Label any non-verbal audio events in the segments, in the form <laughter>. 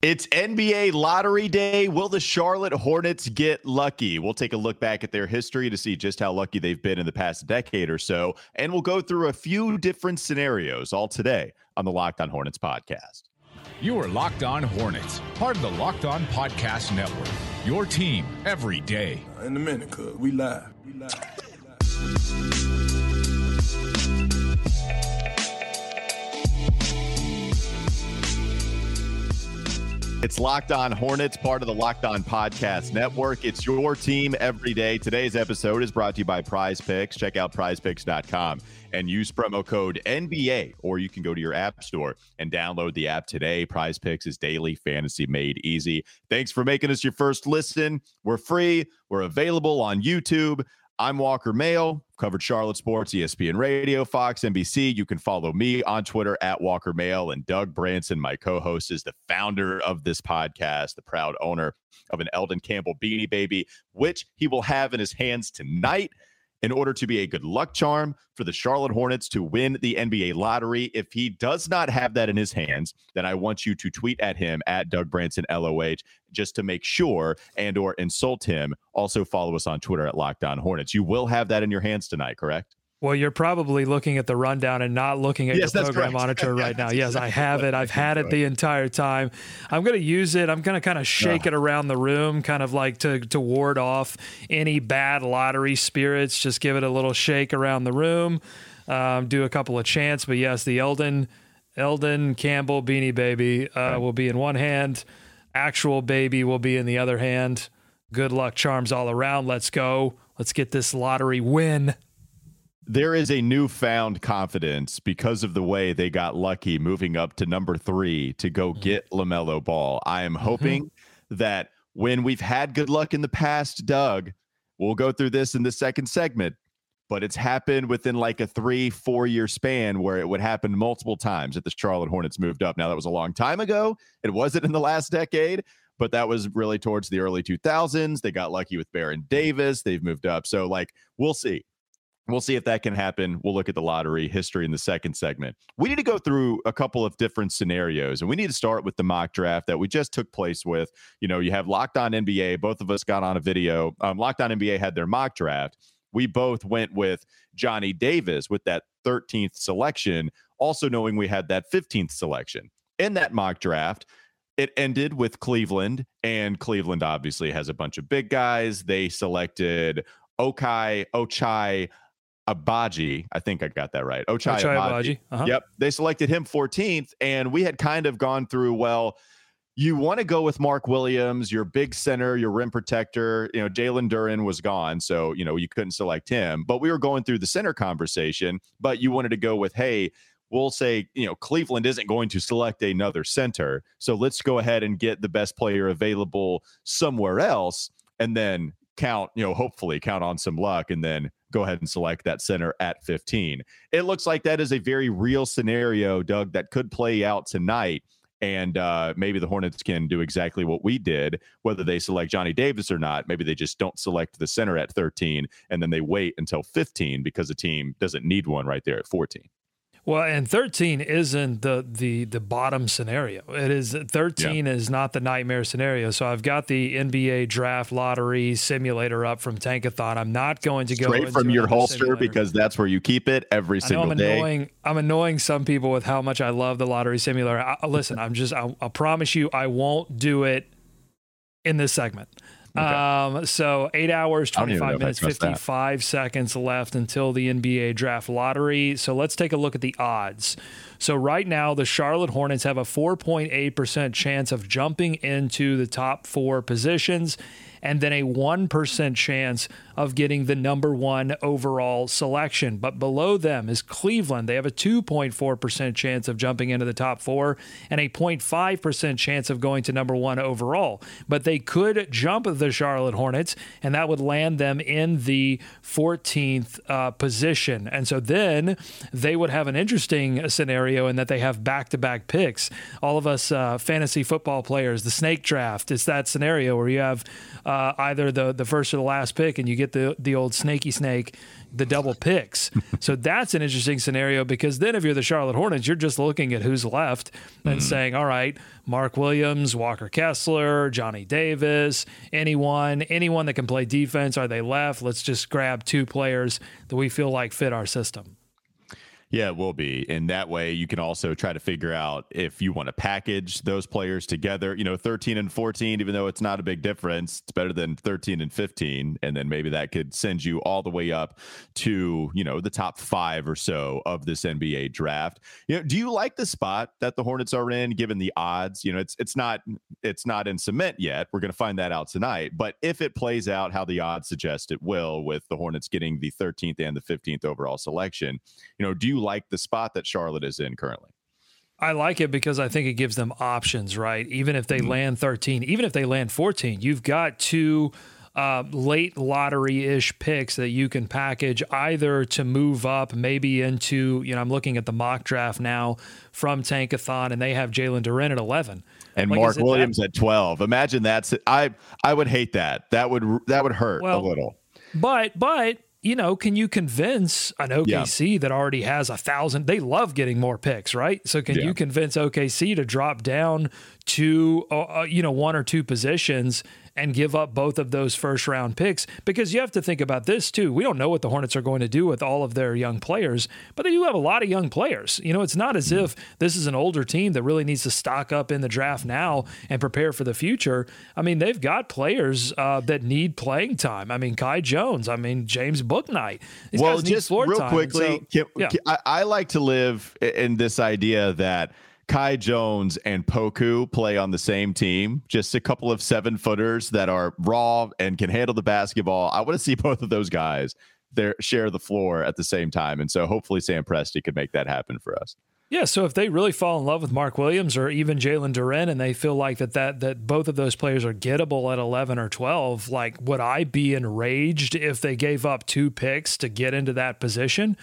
It's NBA lottery day. Will the Charlotte Hornets get lucky? We'll take a look back at their history to see just how lucky they've been in the past decade or so. And we'll go through a few different scenarios all today on the Locked On Hornets podcast. You are Locked On Hornets, part of the Locked On Podcast Network. Your team every day. In a minute, cuz we live. We live. It's Locked On Hornets, part of the Locked On Podcast Network. It's your team every day. Today's episode is brought to you by Prize Picks. Check out prizepicks.com and use promo code NBA, or you can go to your app store and download the app today. Prize Picks is daily fantasy made easy. Thanks for making us your first listen. We're free, we're available on YouTube. I'm Walker Mail, covered Charlotte sports, ESPN Radio, Fox, NBC. You can follow me on Twitter at Walker Mail. And Doug Branson, my co host, is the founder of this podcast, the proud owner of an Elden Campbell Beanie Baby, which he will have in his hands tonight in order to be a good luck charm for the Charlotte Hornets to win the NBA lottery. If he does not have that in his hands, then I want you to tweet at him at Doug Branson LOH just to make sure and or insult him. Also follow us on Twitter at Locked On Hornets. You will have that in your hands tonight, correct? Well, you're probably looking at the rundown and not looking at yes, your program correct. monitor right now. Yes, I have it. I've had it the entire time. I'm going to use it. I'm going to kind of shake oh. it around the room, kind of like to to ward off any bad lottery spirits. Just give it a little shake around the room. Um, do a couple of chants. But yes, the Elden Elden Campbell Beanie Baby uh, right. will be in one hand. Actual baby will be in the other hand. Good luck charms all around. Let's go. Let's get this lottery win there is a newfound confidence because of the way they got lucky moving up to number three to go mm-hmm. get LaMelo Ball. I am hoping mm-hmm. that when we've had good luck in the past, Doug, we'll go through this in the second segment, but it's happened within like a three, four year span where it would happen multiple times that the Charlotte Hornets moved up. Now, that was a long time ago. It wasn't in the last decade, but that was really towards the early 2000s. They got lucky with Baron Davis. They've moved up. So, like, we'll see. We'll see if that can happen. We'll look at the lottery history in the second segment. We need to go through a couple of different scenarios, and we need to start with the mock draft that we just took place with. You know, you have Locked On NBA. Both of us got on a video. Um, Locked On NBA had their mock draft. We both went with Johnny Davis with that 13th selection, also knowing we had that 15th selection. In that mock draft, it ended with Cleveland, and Cleveland obviously has a bunch of big guys. They selected Okai, Ochai, Agbaji. I think I got that right. Ochai, Ochai Agbaji. Uh-huh. Yep. They selected him 14th. And we had kind of gone through, well, you want to go with Mark Williams, your big center, your rim protector. You know, Jalen Duren was gone. So, you know, you couldn't select him. But we were going through the center conversation. But you wanted to go with, hey, we'll say, you know, Cleveland isn't going to select another center. So let's go ahead and get the best player available somewhere else. And then count, you know, hopefully count on some luck and then go ahead and select that center at 15. It looks like that is a very real scenario, Doug, that could play out tonight. And uh, maybe the Hornets can do exactly what we did, whether they select Johnny Davis or not. Maybe they just don't select the center at 13 and then they wait until 15 because the team doesn't need one right there at 14. Well, and 13 isn't the the the bottom scenario. It is 13 yeah. is not the nightmare scenario. So I've got the NBA draft lottery simulator up from Tankathon. I'm not going to go straight from your holster simulator. because that's where you keep it every single I'm day. Annoying, I'm annoying some people with how much I love the lottery simulator. I, listen, I'm just I, I promise you I won't do it in this segment. Okay. Um, so eight hours, 25 minutes, 55 seconds left until the NBA draft lottery. So let's take a look at the odds. So right now, the Charlotte Hornets have a 4.8% chance of jumping into the top four positions and then a 1% chance of getting the number one overall selection. But below them is Cleveland. They have a 2.4% chance of jumping into the top four and a 0.5% chance of going to number one overall. But they could jump the Charlotte Hornets, and that would land them in the 14th uh, position. And so then they would have an interesting scenario in that they have back to back picks. All of us uh, fantasy football players, the snake draft, it's that scenario where you have uh, either the, the first or the last pick and you get the, the old snaky snake the double picks. <laughs> so that's an interesting scenario because then if you're the Charlotte Hornets, you're just looking at who's left and mm. saying, all right, Mark Williams, Walker Kessler, Johnny Davis, anyone, anyone that can play defense, are they left? Let's just grab two players that we feel like fit our system. Yeah, it will be. And that way you can also try to figure out if you want to package those players together. You know, 13 and 14, even though it's not a big difference, it's better than 13 and 15. And then maybe that could send you all the way up to, you know, the top five or so of this NBA draft. You know, do you like the spot that the Hornets are in, given the odds? You know, it's it's not it's not in cement yet. We're gonna find that out tonight. But if it plays out how the odds suggest it will, with the Hornets getting the 13th and the 15th overall selection, you know, do you like the spot that Charlotte is in currently? I like it because I think it gives them options, right? Even if they mm-hmm. land 13, even if they land 14, you've got two uh, late lottery ish picks that you can package either to move up, maybe into, you know, I'm looking at the mock draft now from Tankathon, and they have Jalen Duren at 11. And like, Mark Williams that, at 12. Imagine that's I I would hate that. That would that would hurt well, a little. But but you know, can you convince an OKC yeah. that already has a thousand? They love getting more picks, right? So can yeah. you convince OKC to drop down to, uh, uh, you know, one or two positions and give up both of those first round picks because you have to think about this too. We don't know what the Hornets are going to do with all of their young players, but they do have a lot of young players. You know, it's not as if this is an older team that really needs to stock up in the draft now and prepare for the future. I mean, they've got players uh, that need playing time. I mean, Kai Jones. I mean, James Bouknight. These well, just real time. quickly, so, can, yeah. can, I, I like to live in this idea that Kai Jones and Poku play on the same team, just a couple of seven footers that are raw and can handle the basketball. I want to see <laughs> both of those guys there share the floor at the same time. And so hopefully Sam Presti could make that happen for us. Yeah, so if they really fall in love with Mark Williams or even Jalen Duren and they feel like that, that that both of those players are gettable at 11 or 12, like would I be enraged if they gave up two picks to get into that position?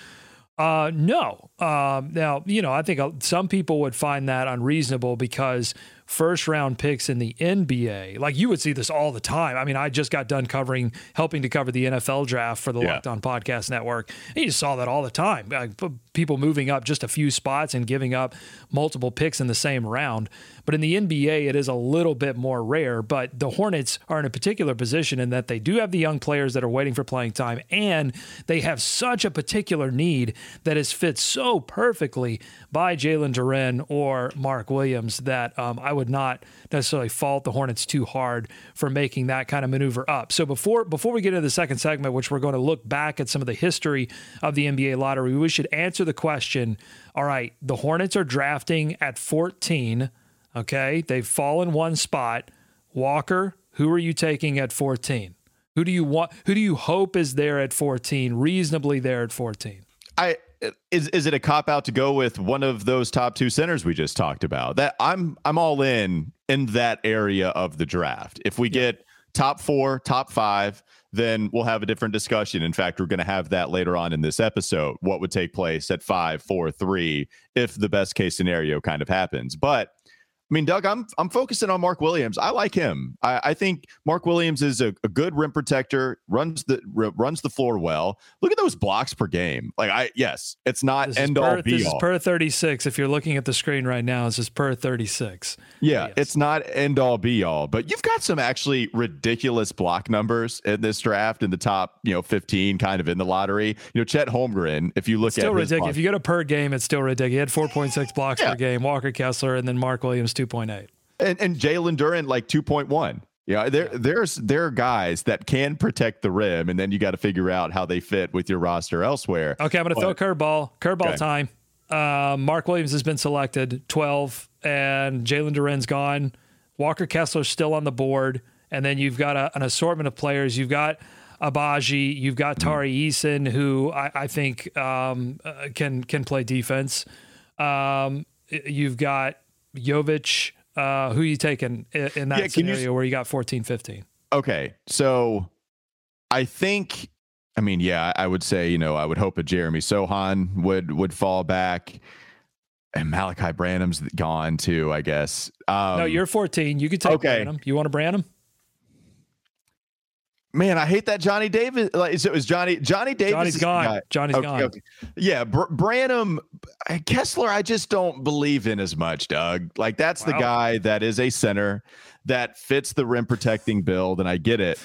Uh, no. Um, now, you know, I think uh, some people would find that unreasonable because first round picks in the NBA. Like you would see this all the time. I mean, I just got done covering, helping to cover the NFL draft for the yeah. Locked On Podcast Network. And you saw that all the time. Like, people moving up just a few spots and giving up multiple picks in the same round. But in the NBA, it is a little bit more rare. But the Hornets are in a particular position in that they do have the young players that are waiting for playing time, and they have such a particular need that is fit so perfectly by Jalen Duren or Mark Williams that um, I would not necessarily fault the Hornets too hard for making that kind of maneuver up. So before before we get into the second segment, which we're going to look back at some of the history of the NBA lottery, we should answer the question. All right, the Hornets are drafting at 14. Okay, they've fallen one spot. Walker, who are you taking at 14? Who do you want? Who do you hope is there at 14? Reasonably there at 14. I is is it a cop out to go with one of those top two centers we just talked about? That I'm I'm all in in that area of the draft. If we yeah. get top 4, top 5, then we'll have a different discussion. In fact, we're going to have that later on in this episode. What would take place at five, four, three, if the best case scenario kind of happens? But I mean, Doug, I'm I'm focusing on Mark Williams. I like him. I, I think Mark Williams is a, a, good rim protector. runs the r- runs the floor well. Look at those blocks per game. Like I yes, it's not this end all be this all. This is per 36. If you're looking at the screen right now, this is per 36. Yeah, yes. it's not end all be all. But you've got some actually ridiculous block numbers in this draft in the top you know 15, kind of in the lottery. You know, Chet Holmgren. If you look it's still at ridiculous. If you go to per game, it's still ridiculous. He had 4.6 blocks yeah. per game. Walker Kessler and then Mark Williams 2.8. And, and Jalen Duren like 2.1. Yeah, there there's there are guys that can protect the rim, and then you got to figure out how they fit with your roster elsewhere. Okay, I'm going to throw a curveball. Curveball okay. time. Uh, Mark Williams has been selected, 12, and Jalen Duren's gone. Walker Kessler's still on the board, and then you've got a, an assortment of players. You've got Agbaji, you've got mm-hmm. Tari Eason, who I, I think um, uh, can can play defense. Um, you've got Jovic. Uh, who you taking in, in that yeah, scenario you, where you got 14, 15? Okay. So I think, I mean, yeah, I would say, you know, I would hope that Jeremy Sochan would, would fall back. and Malaki Branham's gone too, I guess. Um, no, you're 14. You could take okay. Branham. You want to Branham? Man, I hate that Johnny Davis. Like, so it was Johnny. Johnny Davis. Johnny's gone. Johnny's okay, gone. Okay. Yeah, Br- Branham, Kessler. I just don't believe in as much, Doug. Like that's wow. the guy that is a center that fits the rim protecting build, and I get it.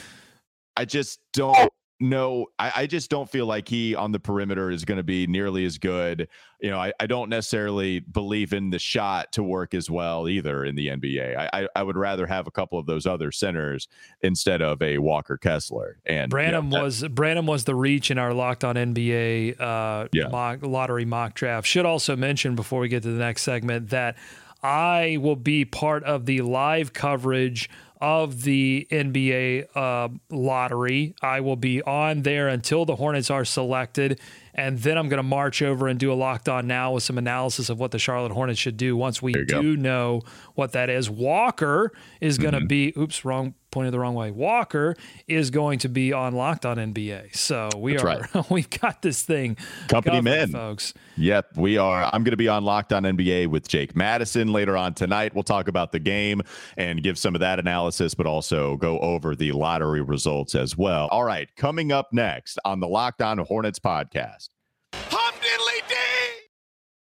I just don't no, I, I, just don't feel like he on the perimeter is going to be nearly as good. You know, I, I, don't necessarily believe in the shot to work as well either in the NBA. I, I, I, would rather have a couple of those other centers instead of a Walker Kessler. And Branham you know, was Branham was the reach in our locked on NBA uh, yeah. mock, lottery mock draft. Should also mention before we get to the next segment that I will be part of the live coverage of the NBA uh, lottery. I will be on there until the Hornets are selected. And then I'm going to march over and do a locked on now with some analysis of what the Charlotte Hornets should do once we do go. know what that is. Walker is going to mm-hmm. be, oops, wrong, pointed the wrong way. Walker is going to be on Locked On NBA. So we That's are right. <laughs> we've got this thing. Company men, folks. Yep, we are. I'm going to be on Locked On NBA with Jake Madison later on tonight. We'll talk about the game and give some of that analysis, but also go over the lottery results as well. All right, coming up next on the Locked On Hornets podcast.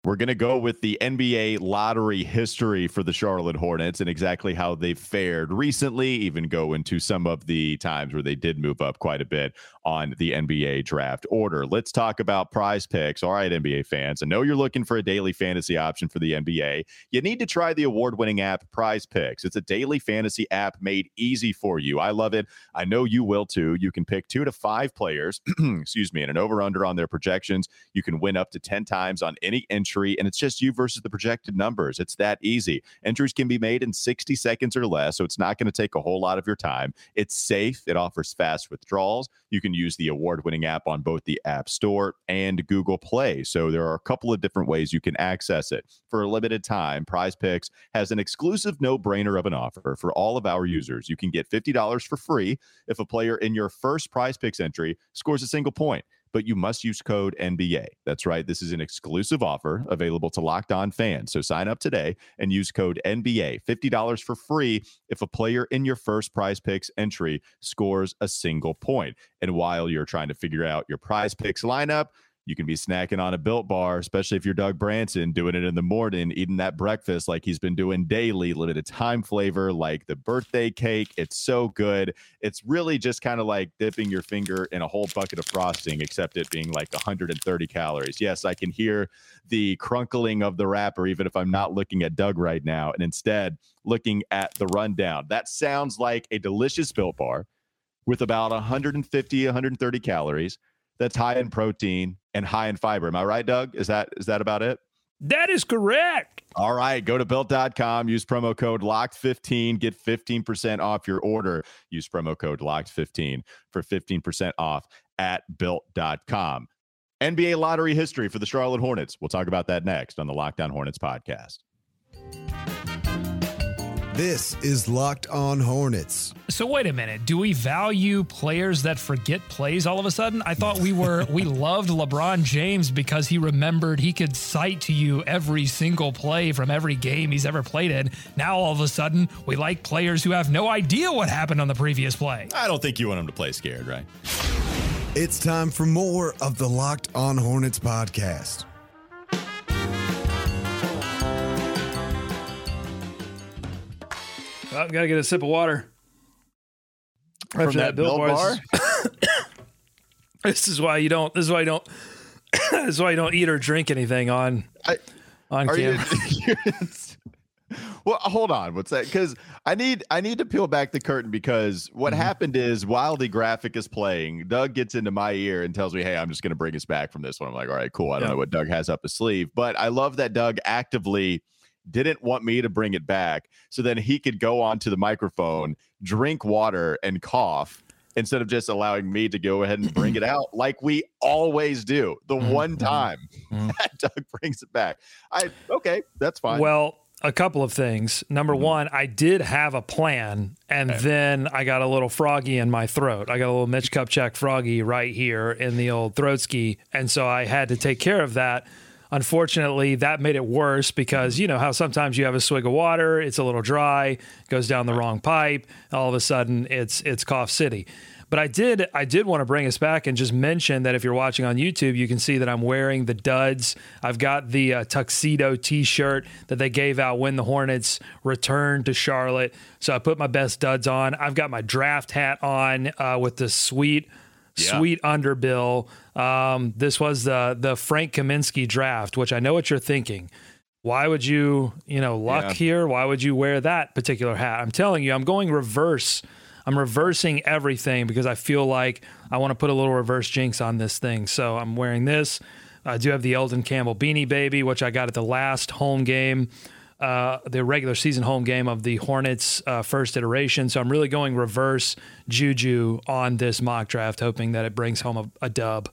We're going to go with the NBA lottery history for the Charlotte Hornets and exactly how they've fared recently, even go into some of the times where they did move up quite a bit on the NBA draft order. Let's talk about prize picks. All right, NBA fans, I know you're looking for a daily fantasy option for the NBA. You need to try the award winning app Prize Picks. It's a daily fantasy app made easy for you. I love it. I know you will too. You can pick two to five players, <clears throat> excuse me, and an over under on their projections. You can win up to 10 times on any entry and it's just you versus the projected numbers. It's that easy. Entries can be made in 60 seconds or less, so it's not going to take a whole lot of your time. It's safe, it offers fast withdrawals. You can use the award winning app on both the App Store and Google Play. So there are a couple of different ways you can access it. For a limited time, Prize Picks has an exclusive no brainer of an offer for all of our users. You can get $50 for free if a player in your first Prize Picks entry scores a single point but you must use code NBA. That's right. This is an exclusive offer available to locked on fans. So sign up today and use code NBA. $50 for free if a player in your first prize picks entry scores a single point. And while you're trying to figure out your prize picks lineup, you can be snacking on a built bar, especially if you're Doug Branson doing it in the morning, eating that breakfast like he's been doing daily, limited time flavor like the birthday cake. It's so good. It's really just kind of like dipping your finger in a whole bucket of frosting, except it being like 130 calories. Yes, I can hear the crunkling of the wrapper, even if I'm not looking at Doug right now, and instead looking at the rundown. That sounds like a delicious built bar with about 150, 130 calories that's high in protein and high in fiber. Am I right, Doug? Is that is that about it? That is correct. All right. Go to built.com, use promo code locked15, get 15% off your order. Use promo code locked15 for 15% off at built.com. NBA lottery history for the Charlotte Hornets. We'll talk about that next on the Locked On Hornets podcast. This is Locked On Hornets. So wait a minute. Do we value players that forget plays all of a sudden? I thought we were we <laughs> loved LeBron James because he remembered he could cite to you every single play from every game he's ever played in. Now all of a sudden we like players who have no idea what happened on the previous play. I don't think you want them to play scared, right? It's time for more of the Locked On Hornets podcast. Oh, gotta get a sip of water. From After that, that Built bar. <coughs> this is why you don't. This is why you don't. <coughs> this is why you don't eat or drink anything on I, on camera. <laughs> You, well, hold on. What's that? Because I need I need to peel back the curtain because what mm-hmm. happened is while the graphic is playing, Doug gets into my ear and tells me, "Hey, I'm just going to bring us back from this one." I'm like, "All right, cool. I don't yeah. know what Doug has up his sleeve," but I love that Doug actively didn't want me to bring it back so then he could go onto the microphone, drink water, and cough instead of just allowing me to go ahead and bring it <clears throat> out like we always do. The mm-hmm. one time mm-hmm. <laughs> that Doug brings it back. I okay, that's fine. Well, a couple of things. Number mm-hmm. one, I did have a plan, and okay. then I got a little froggy in my throat. I got a little Mitch Kupchak froggy right here in the old throat ski, and so I had to take care of that Unfortunately, that made it worse because you know how sometimes you have a swig of water, it's a little dry, goes down the wrong pipe, all of a sudden it's it's cough city. But I did I did want to bring us back and just mention that if you're watching on YouTube, you can see that I'm wearing the duds. I've got the uh, tuxedo T-shirt that they gave out when the Hornets returned to Charlotte. So I put my best duds on. I've got my draft hat on uh, with the sweet yeah. sweet underbill. Um, this was the the Frank Kaminsky draft, which I know what you're thinking. Why would you, you know, luck yeah. here? Why would you wear that particular hat? I'm telling you, I'm going reverse I'm reversing everything because I feel like I want to put a little reverse jinx on this thing. So I'm wearing this. I do have the Elden Campbell Beanie Baby, which I got at the last home game, uh, the regular season home game of the Hornets' uh, first iteration. So I'm really going reverse juju on this mock draft, hoping that it brings home a, a dub.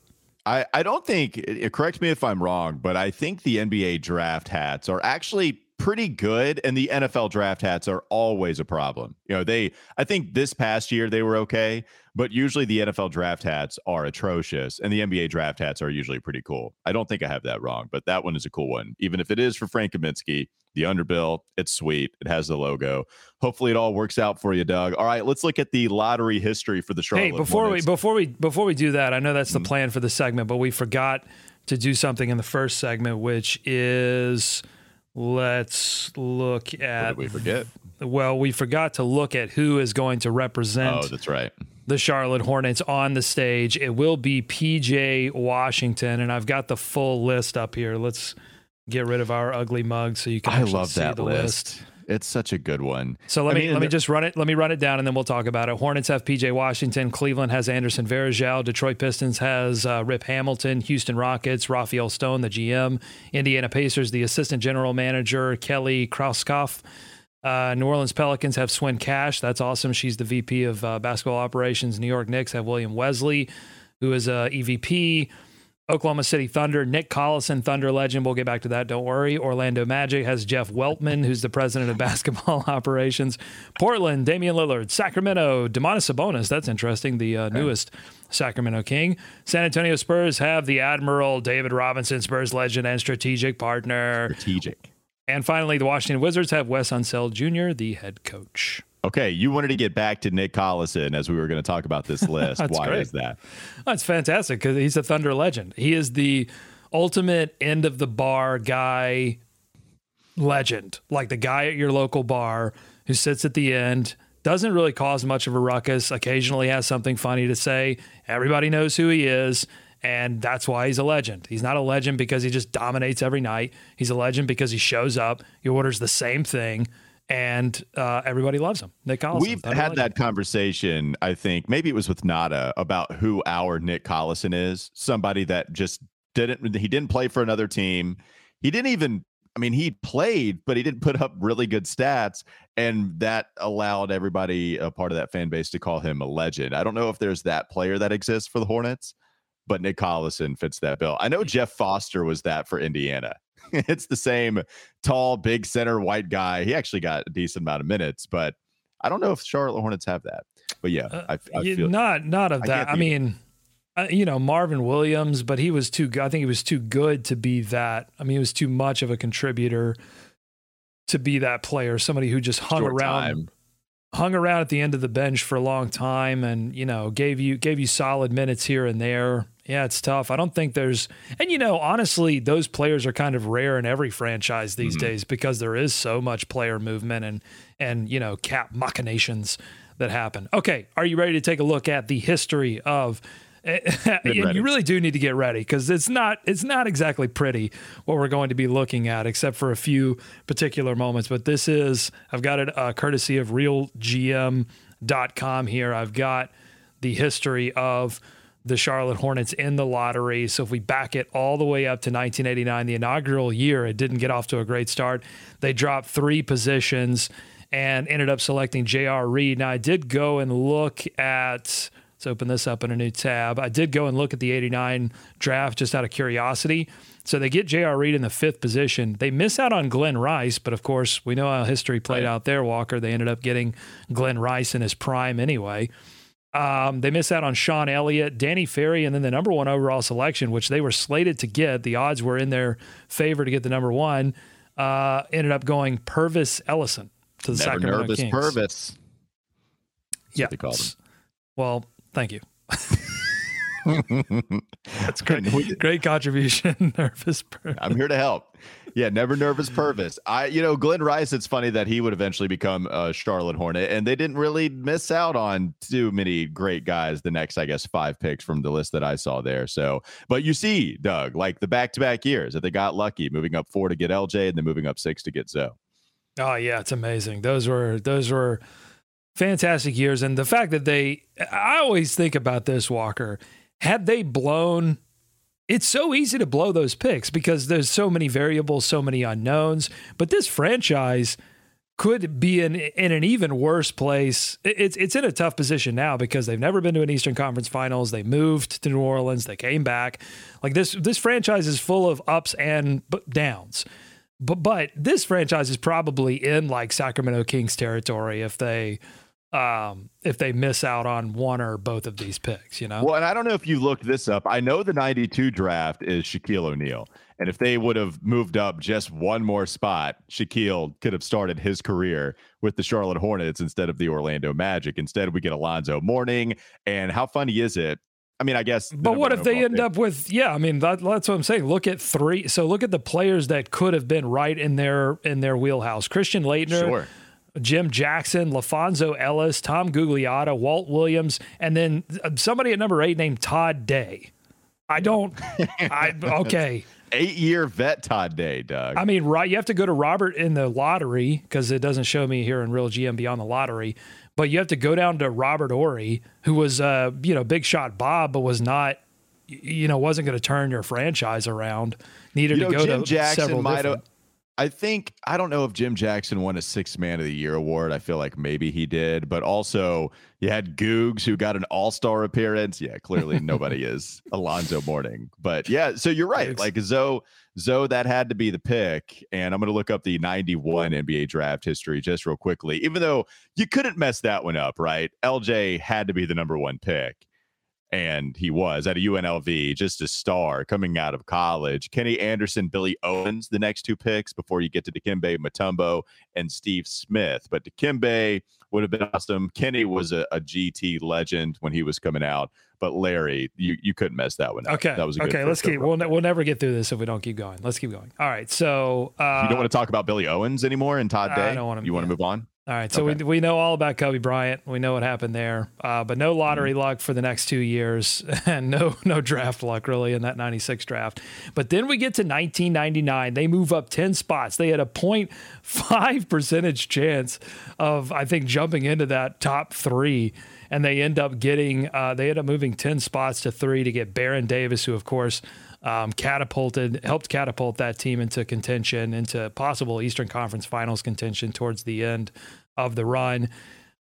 I, I don't think, correct me if I'm wrong, but I think the NBA draft hats are actually pretty good and the NFL draft hats are always a problem. You know, they I think this past year they were okay, but usually the NFL draft hats are atrocious and the NBA draft hats are usually pretty cool. I don't think I have that wrong, but that one is a cool one. Even if it is for Frank Kaminsky, the underbill, it's sweet. It has the logo. Hopefully it all works out for you, Doug. All right, let's look at the lottery history for the Charlotte. Hey, before Hornets. we before we before we do that, I know that's the mm-hmm. plan for the segment, but we forgot to do something in the first segment, which is Let's look at. we forget? Well, we forgot to look at who is going to represent. Oh, that's right. The Charlotte Hornets on the stage. It will be PJ Washington, and I've got the full list up here. Let's get rid of our ugly mug so you can. I love that list. list. It's such a good one. So let I me mean, let me just run it. Let me run it down, and then we'll talk about it. Hornets have PJ Washington. Cleveland has Anderson Varejao. Detroit Pistons has uh, Rip Hamilton. Houston Rockets Rafael Stone, the GM. Indiana Pacers, the assistant general manager Kelly Krauskopf. Uh, New Orleans Pelicans have Swin Cash. That's awesome. She's the VP of uh, basketball operations. New York Knicks have William Wesley, who is a EVP. Oklahoma City Thunder, Nick Collison, Thunder legend. We'll get back to that. Don't worry. Orlando Magic has Jeff Weltman, who's the president of <laughs> basketball <laughs> operations. Portland, Damian Lillard. Sacramento, Domantas Sabonis. That's interesting. The uh, newest Sacramento King. San Antonio Spurs have the Admiral David Robinson, Spurs legend and strategic partner. Strategic. And finally, the Washington Wizards have Wes Unseld Jr., the head coach. Okay, you wanted to get back to Nick Collison as we were going to talk about this <laughs> list. Why great. is that? That's fantastic because he's a Thunder legend. He is the ultimate end of the bar guy legend, like the guy at your local bar who sits at the end, doesn't really cause much of a ruckus, occasionally has something funny to say. Everybody knows who he is. And that's why he's a legend. He's not a legend because he just dominates every night. He's a legend because he shows up, he orders the same thing, and uh, everybody loves him. Nick Collison. We've had that conversation. I think maybe it was with Nada about who our Nick Collison is. Somebody that just didn't. He didn't play for another team. He didn't even. I mean, he played, but he didn't put up really good stats, and that allowed everybody, a part of that fan base, to call him a legend. I don't know if there's that player that exists for the Hornets, but Nick Collison fits that bill. I know Jeff Foster was that for Indiana. <laughs> it's the same tall, big center white guy. He actually got a decent amount of minutes, but I don't know if Charlotte Hornets have that. But yeah, uh, I, I feel not not of that. I, I mean, uh, you know Marvin Williams, but he was too. I think he was too good to be that. I mean, he was too much of a contributor to be that player. Somebody who just hung Short around. Time hung around at the end of the bench for a long time and you know gave you gave you solid minutes here and there yeah, it's tough. I don't think there's, and you know, honestly, those players are kind of rare in every franchise these mm-hmm. days because there is so much player movement and and you know cap machinations that happen. Okay, are you ready to take a look at the history of? <laughs> you really do need to get ready because it's not it's not exactly pretty what we're going to be looking at except for a few particular moments but this is i've got it uh, courtesy of realgm.com here i've got the history of the Charlotte Hornets in the lottery. So if we back it all the way up to 1989, the inaugural year, it didn't get off to a great start. They dropped three positions and ended up selecting J.R. Reid. Now I did go and look at. Let's open this up in a new tab. I did go and look at the 89 draft just out of curiosity. So they get J.R. Reid in the fifth position. They miss out on Glen Rice, but of course, we know how history played right. out there, Walker. They ended up getting Glen Rice in his prime anyway. Um, they miss out on Sean Elliott, Danny Ferry, and then the number one overall selection, which they were slated to get. The odds were in their favor to get the number one. Uh, ended up going Pervis Ellison to the Never Sacramento nervous Kings. Pervis. That's yeah. what they him. Well, thank you. <laughs> That's great. Great contribution, <laughs> Nervous Pervis. I'm here to help. Yeah, never nervous Pervis. I, you know, Glen Rice. It's funny that he would eventually become a Charlotte Hornet, and they didn't really miss out on too many great guys. The next, I guess, five picks from the list that I saw there. So, but you see, Doug, like the back-to-back years that they got lucky, moving up four to get LJ, and then moving up six to get Zo. Oh yeah, it's amazing. Those were those were fantastic years, and the fact that they, I always think about this Walker. Had they blown it's so easy to blow those picks because there's so many variables, so many unknowns. But this franchise could be in in an even worse place. It's it's in a tough position now because they've never been to an Eastern Conference Finals. They moved to New Orleans. They came back. Like this this franchise is full of ups and downs. But but this franchise is probably in like Sacramento Kings territory if they um, if they miss out on one or both of these picks, you know? Well, and I don't know if you looked this up. I know the 92 draft is Shaquille O'Neal. And if they would have moved up just one more spot, Shaquille could have started his career with the Charlotte Hornets instead of the Orlando Magic. Instead, we get Alonzo Mourning. And how funny is it? I mean, I guess. But what if they end pick. up with? Yeah, I mean, that, that's what I'm saying. Look at three. So look at the players that could have been right in their in their wheelhouse. Christian Laettner. Sure. Jim Jackson, LaPhonso Ellis, Tom Gugliotta, Walt Williams, and then somebody at number eight named Todd Day. I don't. <laughs> I okay. Eight year vet Todd Day, Doug. I mean, right? You have to go to Robert in the lottery because it doesn't show me here in Real GM beyond the lottery. But you have to go down to Robert Horry, who was, uh, you know, big shot Bob, but was not, you know, wasn't going to turn your franchise around. Needed you know, to go Jim to Jackson several might different. have I think I don't know if Jim Jackson won a six man of the year award. I feel like maybe he did, but also you had Googs who got an all star appearance. Yeah, clearly nobody <laughs> is Alonzo Mourning. But yeah, so you're right. Like Zo, Zo, that had to be the pick. And I'm gonna look up the 91 NBA draft history just real quickly, even though you couldn't mess that one up, right? LJ had to be the number one pick and he was at a UNLV, just a star coming out of college. Kenny Anderson, Billy Owens, the next two picks before you get to Dikembe Mutombo and Steve Smith. But Dikembe would have been awesome. Kenny was a, a, GT legend when he was coming out, but Larry, you, you couldn't mess that one up. Okay, that was okay. Let's keep. We'll, ne- we'll never get through this if we don't keep going. Let's keep going. All right. So uh, you don't want to talk about Billy Owens anymore and Todd Day. I don't want to. You want to move on? All right, so okay. we, we know all about Kobe Bryant. We know what happened there, uh, but no lottery mm-hmm. luck for the next two years, <laughs> and no no draft luck really in that '96 draft. But then we get to 1999. They move up 10 spots. They had a 0.5 <laughs> percentage chance of I think jumping into that top three, and they end up getting uh, they end up moving 10 spots to three to get Baron Davis, who of course um, catapulted, helped catapult that team into contention, into possible Eastern Conference Finals contention towards the end of the run.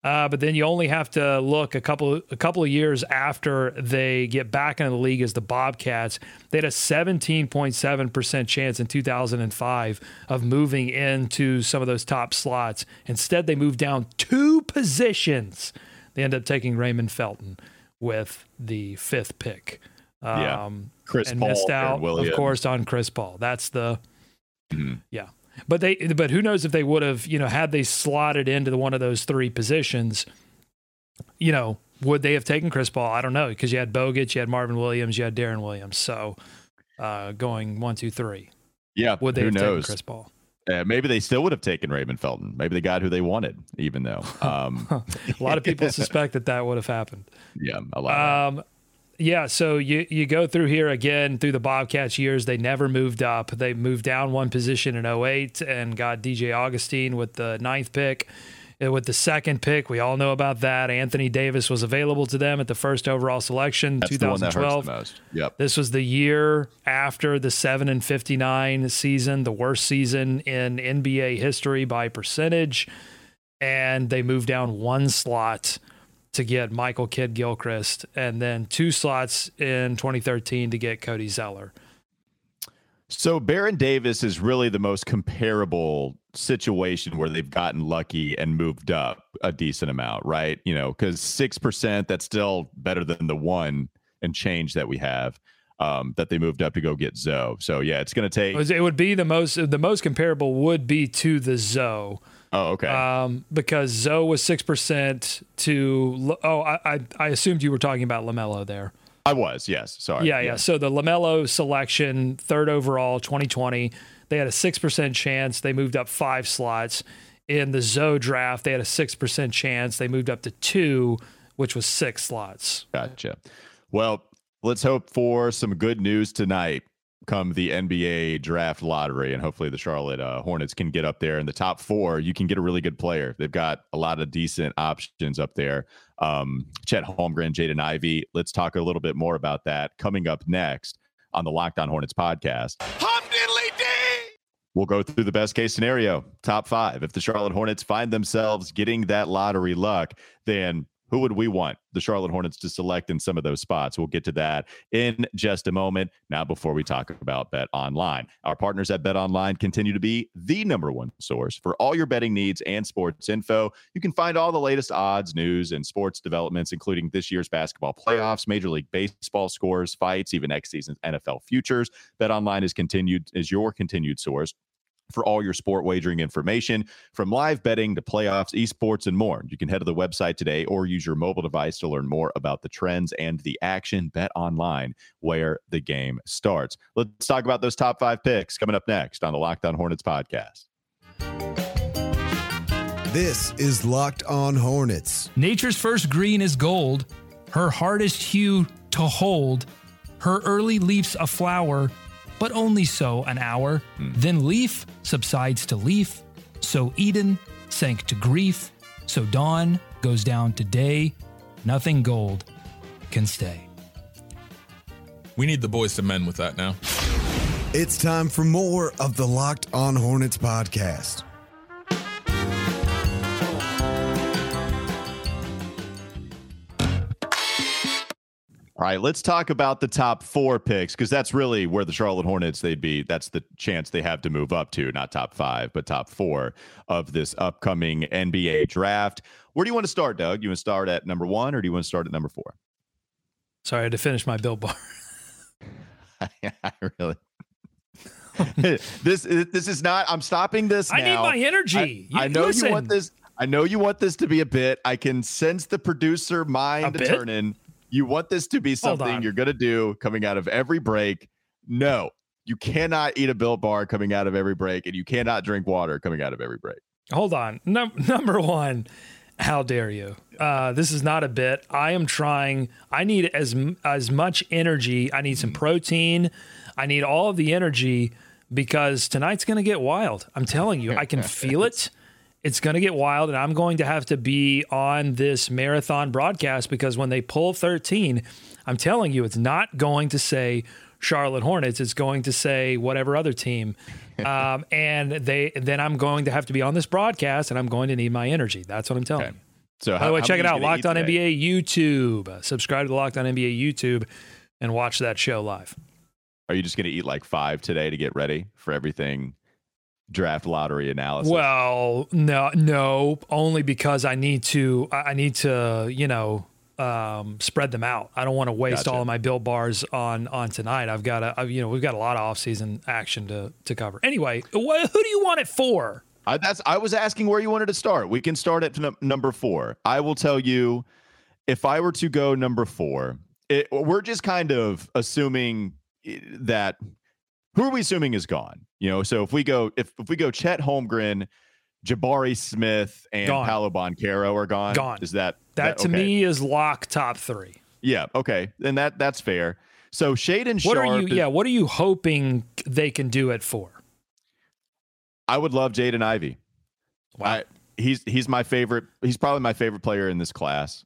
Uh, but then you only have to look a couple a couple of years after they get back into the league as the Bobcats. They had a 17.7 percent chance in 2005 of moving into some of those top slots. Instead, they moved down two positions. They end up taking Raymond Felton with the fifth pick. Um, yeah. Chris and Paul missed out, of course, on Chris Paul. That's the mm-hmm. yeah. But they but who knows if they would have, you know, had they slotted into the, one of those three positions, you know, would they have taken Chris Paul? I don't know because you had Bogut, you had Marvin Williams, you had Deron Williams. So uh, going one, two, three. Yeah, would they who have knows? taken Chris Paul? Uh, maybe they still would have taken Raymond Felton. Maybe they got who they wanted, even though <laughs> um, a lot of people <laughs> suspect that that would have happened. Yeah, a lot. Um, yeah, so you you go through here again through the Bobcats years. They never moved up. They moved down one position in 08 and got DJ Augustin with the ninth pick. Uh, with the second pick, we all know about that. Anthony Davis was available to them at the first overall selection, That's 2012. The one that hurts the most. Yep. This was the year after the 7 and 59 season, the worst season in NBA history by percentage. And they moved down one slot to get Michael Kidd Gilchrist, and then two slots in 2013 to get Cody Zeller. So Baron Davis is really the most comparable situation where they've gotten lucky and moved up a decent amount, right? You know, because six percent that's still better than the one and change that we have um, that they moved up to go get Zo. So yeah, it's going to take. It would be the most the most comparable would be to the Zo. Oh, okay. Um, because Zo was six percent to. Oh, I, I I assumed you were talking about Lamelo there. I was, yes. Sorry. Yeah, yeah. So the Lamelo selection, third overall, 2020, they had a six percent chance. They moved up five slots. In the Zo draft, they had a six percent chance. They moved up to two, which was six slots. Gotcha. Well, let's hope for some good news tonight come the NBA draft lottery, and hopefully the Charlotte uh, Hornets can get up there in the top four. You can get a really good player. They've got a lot of decent options up there. Um, Chet Holmgren, Jaden Ivey. Let's talk a little bit more about that coming up next on the Locked On Hornets podcast. We'll go through the best case scenario, top five. If the Charlotte Hornets find themselves getting that lottery luck, then who would we want the Charlotte Hornets to select in some of those spots? We'll get to that in just a moment. Now, before we talk about Bet Online, our partners at Bet Online continue to be the number one source for all your betting needs and sports info. You can find all the latest odds, news, and sports developments, including this year's basketball playoffs, Major League Baseball scores, fights, even next season's NFL futures. Bet Online is continued is your continued source for all your sport wagering information from live betting to playoffs, esports, and more. You can head to the website today or use your mobile device to learn more about the trends and the action. Bet online where the game starts. Let's talk about those top five picks coming up next on the Locked On Hornets podcast. This is Locked On Hornets. Nature's first green is gold, her hardest hue to hold, her early leaves a flower but only so an hour. Mm. Then leaf subsides to leaf. So Eden sank to grief. So dawn goes down to day. Nothing gold can stay. We need the boys to mend with that now. It's time for more of the Locked On Hornets podcast. All right, let's talk about the top four picks because that's really where the Charlotte Hornets they'd be. That's the chance they have to move up to, not top five, but top four of this upcoming NBA draft. Where do you want to start, Doug? You want to start at number one, or do you want to start at number four? Sorry, I had to finish my Built Bar. <laughs> <laughs> I really. <laughs> this this is not. I'm stopping this. Now. I need my energy. I, I know listen. you want this. I know you want this to be a bit. I can sense the producer mind turning you want this to be something you're going to do coming out of every break. No, you cannot eat a built bar coming out of every break, and you cannot drink water coming out of every break. Hold on. Num- <laughs> number one, how dare you? Uh, this is not a bit. I am trying. I need as as much energy. I need some protein. I need all of the energy because tonight's going to get wild. I'm telling you, I can feel it <laughs> it's going to get wild and I'm going to have to be on this marathon broadcast because when they pull 13, I'm telling you, it's not going to say Charlotte Hornets. It's going to say whatever other team. <laughs> Um, and they then I'm going to have to be on this broadcast and I'm going to need my energy. That's what I'm telling okay. you. So, by the way, check it out Locked On NBA YouTube. Subscribe to the Locked On NBA YouTube and watch that show live. Are you just going to eat like five today to get ready for everything draft lottery analysis? Well, no, no, only because I need to. I need to, you know, um, spread them out. I don't want to waste gotcha. all of my built bars on on tonight. I've got a, you know, we've got a lot of off season action to to cover. Anyway, wh- who do you want it for? I, that's I was asking where you wanted to start. We can start at n- number four. I will tell you, if I were to go number four, it, we're just kind of assuming eh, that who are we assuming is gone? You know, so if we go if if we go Chet Holmgren, Jabari Smith, and gone. Paolo Banchero are gone. Gone. Is that that, that to okay. me is lock top three? Yeah. Okay. And that that's fair. So Shaedon What Sharpe are you? Is, yeah. What are you hoping they can do it for? I would love Jaden Ivey. Wow. I, he's he's my favorite. He's probably my favorite player in this class.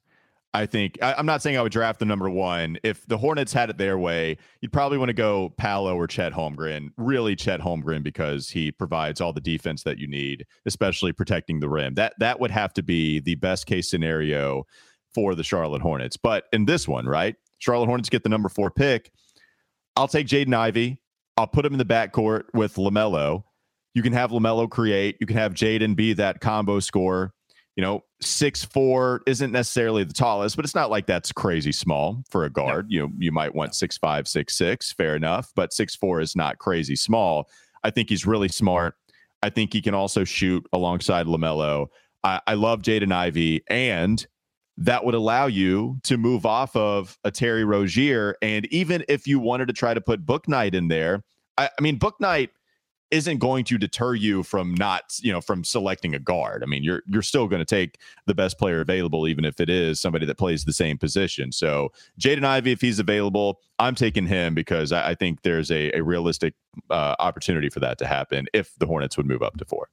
I think I, am not saying I would draft the number one. If the Hornets had it their way, you'd probably want to go Paolo or Chet Holmgren. Really, Chet Holmgren because he provides all the defense that you need, especially protecting the rim. That that would have to be the best case scenario for the Charlotte Hornets. But in this one, right, Charlotte Hornets get the number four pick. I'll take Jaden Ivey. I'll put him in the backcourt with LaMelo. You can have LaMelo create. You can have Jaden be that combo scorer. You know, six four isn't necessarily the tallest, but it's not like that's crazy small for a guard. No. You you might want six five, six six, fair enough, but six four is not crazy small. I think he's really smart. I think he can also shoot alongside LaMelo. I, I love Jaden Ivey, and that would allow you to move off of a Terry Rozier. And even if you wanted to try to put Bouknight in there, I, I mean, Bouknight isn't going to deter you from not, you know, from selecting a guard. I mean, you're you're still going to take the best player available, even if it is somebody that plays the same position. So Jaden Ivey, if he's available, I'm taking him because I, I think there's a, a realistic uh, opportunity for that to happen if the Hornets would move up to four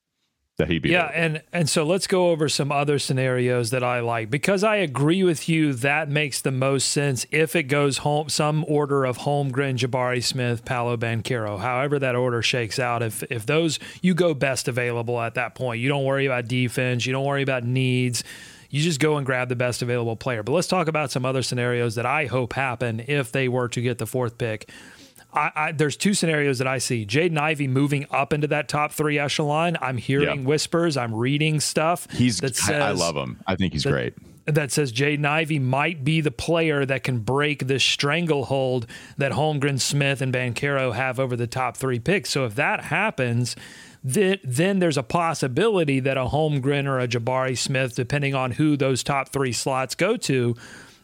that he'd be. Yeah, and and so let's go over some other scenarios that I like because I agree with you that makes the most sense if it goes home some order of Holmgren, Jabari Smith, Paolo Banchero, however that order shakes out. If if those you go best available at that point, you don't worry about defense, you don't worry about needs. You just go and grab the best available player. But let's talk about some other scenarios that I hope happen if they were to get the fourth pick. I, I, there's two scenarios that I see. Jaden Ivey moving up into that top three echelon. I'm hearing yep. whispers. I'm reading stuff. He's. That says, I, I love him. I think he's that, great. That says Jaden Ivey might be the player that can break the stranglehold that Holmgren, Smith, and Banchero have over the top three picks. So if that happens, then, then there's a possibility that a Holmgren or a Jabari Smith, depending on who those top three slots go to,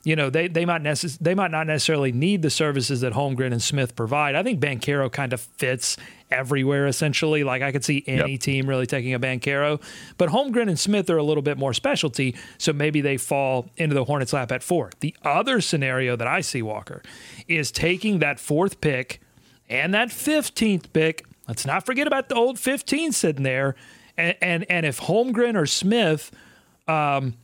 you know, they they might necess- they might not necessarily need the services that Holmgren and Smith provide. I think Banchero kind of fits everywhere essentially. Like I could see any yep. team really taking a Banchero, but Holmgren and Smith are a little bit more specialty, so maybe they fall into the Hornets' lap at four. The other scenario that I see Walker is taking that fourth pick and that fifteenth pick. Let's not forget about the old 15 sitting there, and and, and if Holmgren or Smith um,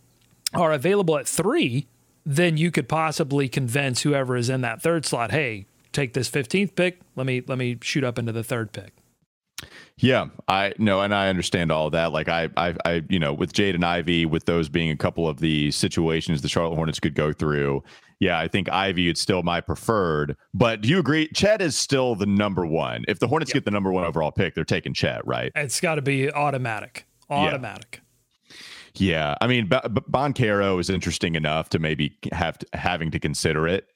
are available at three then you could possibly convince whoever is in that third slot, hey, take this 15th pick. Let me let me shoot up into the third pick. Yeah, I know, and I understand all that. Like I, I, I, you know, with Jaden Ivey, with those being a couple of the situations the Charlotte Hornets could go through. Yeah, I think Ivey is still my preferred. But do you agree? Chet is still the number one. If the Hornets yep. get the number one overall pick, they're taking Chet, right? It's got to be automatic. Automatic. Yeah. Yeah, I mean, B- B- Banchero is interesting enough to maybe have to, having to consider it,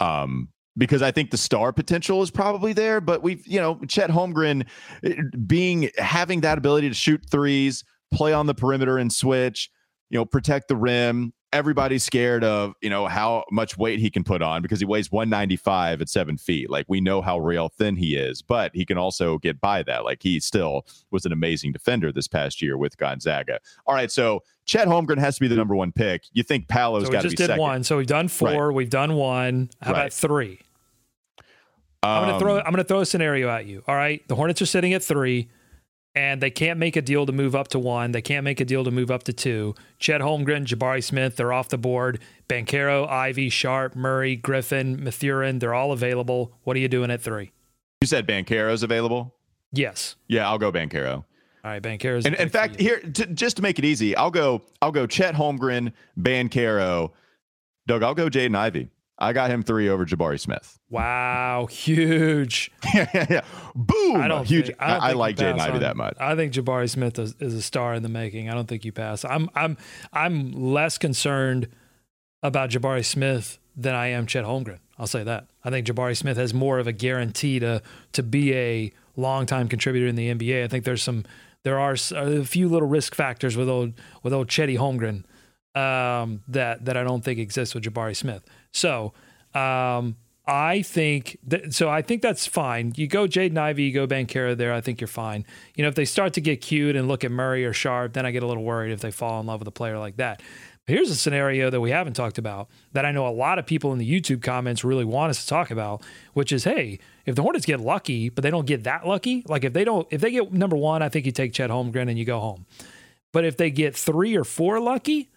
um, because I think the star potential is probably there. But we've, you know, Chet Holmgren eh, being having that ability to shoot threes, play on the perimeter and switch, you know, protect the rim, everybody's scared of you know how much weight he can put on because he weighs 195 at seven feet like we know how real thin he is but he can also get by that like he still was an amazing defender this past year with gonzaga all right so Chet Holmgren has to be the number one pick. You think Paolo's so got to be did second. one. So we've done four. Right. We've done one. How right. about three? Um, I'm gonna throw. I'm gonna throw a scenario at you. All right, the Hornets are sitting at three and they can't make a deal to move up to one. They can't make a deal to move up to two. Chet Holmgren, Jabari Smith, they're off the board. Banchero, Ivey, Sharpe, Murray, Griffin, Mathurin, they're all available. What are you doing at three? You said Banchero's available? Yes. Yeah, I'll go Banchero. All right, Banchero's. And in fact, here to, just to make it easy, I'll go. I'll go Chet Holmgren, Banchero. Doug, I'll go Jaden Ivey. I got him three over Jabari Smith. Wow, huge. <laughs> yeah, yeah, yeah. Boom. I don't huge. Think, I, don't I, I like Jaden Ivey that much. I think Jabari Smith is, is, a star in the making. I don't think you pass. I'm I'm I'm less concerned about Jabari Smith than I am Chet Holmgren. I'll say that. I think Jabari Smith has more of a guarantee to to be a longtime contributor in the NBA. I think there's some there are a few little risk factors with old with old Chetty Holmgren um, that that I don't think exists with Jabari Smith. So um, I think so. I think that's fine. You go Jaden Ivey, you go Banchero there. I think you're fine. You know, if they start to get cute and look at Murray or Sharpe, then I get a little worried if they fall in love with a player like that. But here's a scenario that we haven't talked about that I know a lot of people in the YouTube comments really want us to talk about, which is, hey, if the Hornets get lucky, but they don't get that lucky, like if they don't, if they get number one, I think you take Chet Holmgren and you go home. But if they get three or four lucky,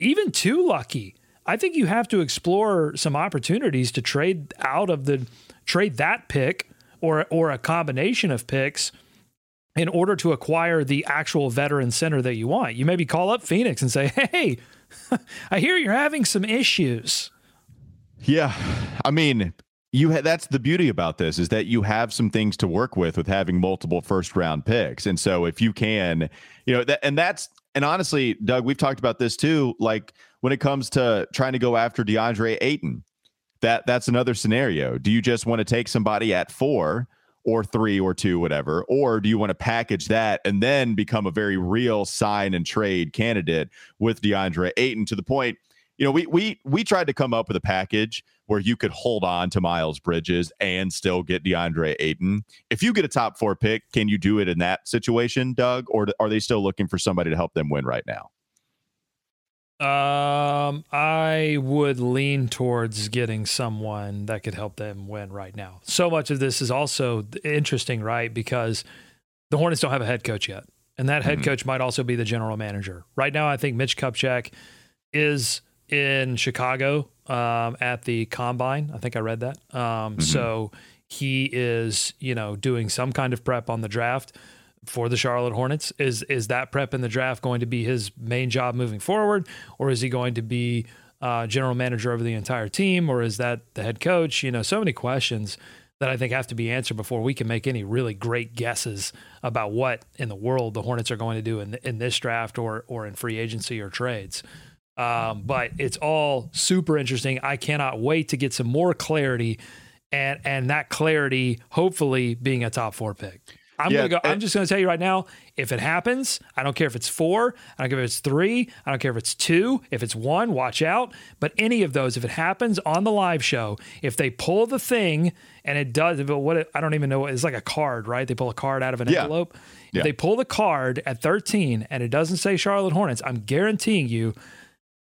even two lucky, I think you have to explore some opportunities to trade out of the trade that pick or or a combination of picks in order to acquire the actual veteran center that you want. You maybe call up Phoenix and say, "Hey, <laughs> I hear you're having some issues." Yeah. I mean, you ha- that's the beauty about this is that you have some things to work with with having multiple first round picks. And so if you can, you know, that and that's and honestly, Doug, we've talked about this too. Like when it comes to trying to go after DeAndre Ayton, that that's another scenario. Do you just want to take somebody at four or three or two, whatever, or do you want to package that and then become a very real sign and trade candidate with DeAndre Ayton to the point? You know, we we we tried to come up with a package where you could hold on to Miles Bridges and still get DeAndre Ayton. If you get a top four pick, can you do it in that situation, Doug? Or are they still looking for somebody to help them win right now? Um, I would lean towards getting someone that could help them win right now. So much of this is also interesting, right? Because the Hornets don't have a head coach yet, and that head mm-hmm. coach might also be the general manager. Right now, I think Mitch Kupchak is in Chicago um, at the combine. I think I read that. Um, mm-hmm. So he is, you know, doing some kind of prep on the draft for the Charlotte Hornets. Is is that prep in the draft going to be his main job moving forward, or is he going to be uh, general manager over the entire team, or is that the head coach? You know, so many questions that I think have to be answered before we can make any really great guesses about what in the world the Hornets are going to do in in this draft or or in free agency or trades. Um, but it's all super interesting. I cannot wait to get some more clarity, and and that clarity hopefully being a top four pick. I'm yeah, gonna go. I'm just gonna tell you right now. If it happens, I don't care if it's four. I don't care if it's three. I don't care if it's two. If it's one, watch out. But any of those, if it happens on the live show, if they pull the thing and it does, it, what it, I don't even know. It's like a card, right? They pull a card out of an yeah. envelope. If yeah. they pull the card at 13 and it doesn't say Charlotte Hornets, I'm guaranteeing you,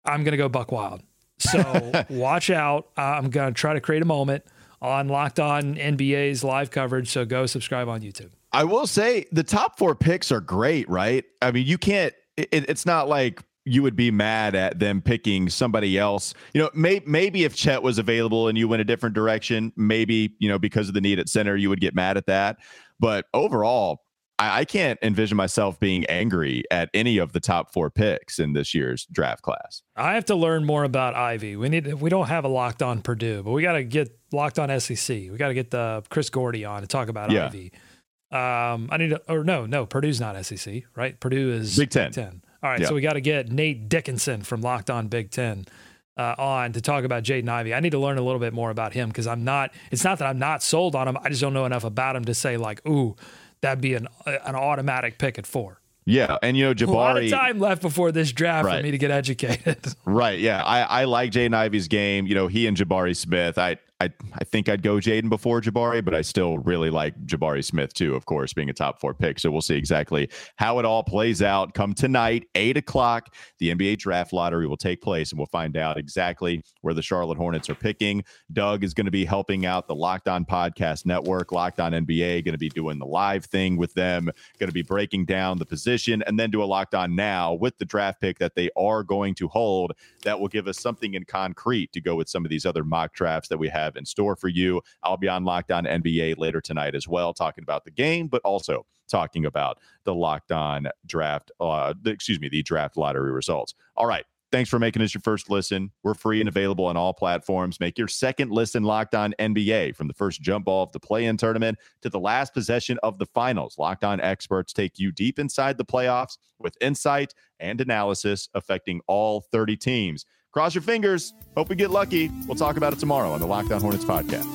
I'm gonna go buck wild. So <laughs> watch out. I'm gonna try to create a moment on Locked On NBA's live coverage. So go subscribe on YouTube. I will say the top four picks are great, right? I mean, you can't, it, it's not like you would be mad at them picking somebody else. You know, may, maybe if Chet was available and you went a different direction, maybe, you know, because of the need at center, you would get mad at that. But overall, I, I can't envision myself being angry at any of the top four picks in this year's draft class. I have to learn more about Ivey. We need we don't have a locked on Purdue, but we got to get locked on SEC. We got to get the Chris Gordy on to talk about yeah. Ivey. Um, I need to, or no, no, Purdue's not SEC, right? Purdue is Big Ten. Big Ten. All right, so we got to get Nate Dickinson from Locked On Big Ten uh, on to talk about Jaden Ivey. I need to learn a little bit more about him because I'm not. It's not that I'm not sold on him. I just don't know enough about him to say like, ooh, that'd be an an automatic pick at four. Yeah, and you know Jabari. A lot of time left before this draft right. for me to get educated. <laughs> right. Yeah, I I like Jaden Ivey's game. You know, he and Jabari Smith. I I, I think I'd go Jaden before Jabari, but I still really like Jabari Smith too, of course, being a top four pick. So we'll see exactly how it all plays out. Come tonight, eight o'clock, the NBA draft lottery will take place, and we'll find out exactly where the Charlotte Hornets are picking. Doug is going to be helping out the Locked On Podcast Network, Locked On NBA, going to be doing the live thing with them, going to be breaking down the position, and then do a Locked On Now with the draft pick that they are going to hold. That will give us something in concrete to go with some of these other mock drafts that we have have in store for you. I'll be on Locked On NBA later tonight as well, talking about the game, but also talking about the Locked On draft, uh, the, excuse me, the draft lottery results. All right. Thanks for making us your first listen. We're free and available on all platforms. Make your second listen locked on NBA from the first jump ball of the play in tournament to the last possession of the finals. Locked on experts take you deep inside the playoffs with insight and analysis affecting all 30 teams. Cross your fingers. Hope we get lucky. We'll talk about it tomorrow on the Locked On Hornets podcast.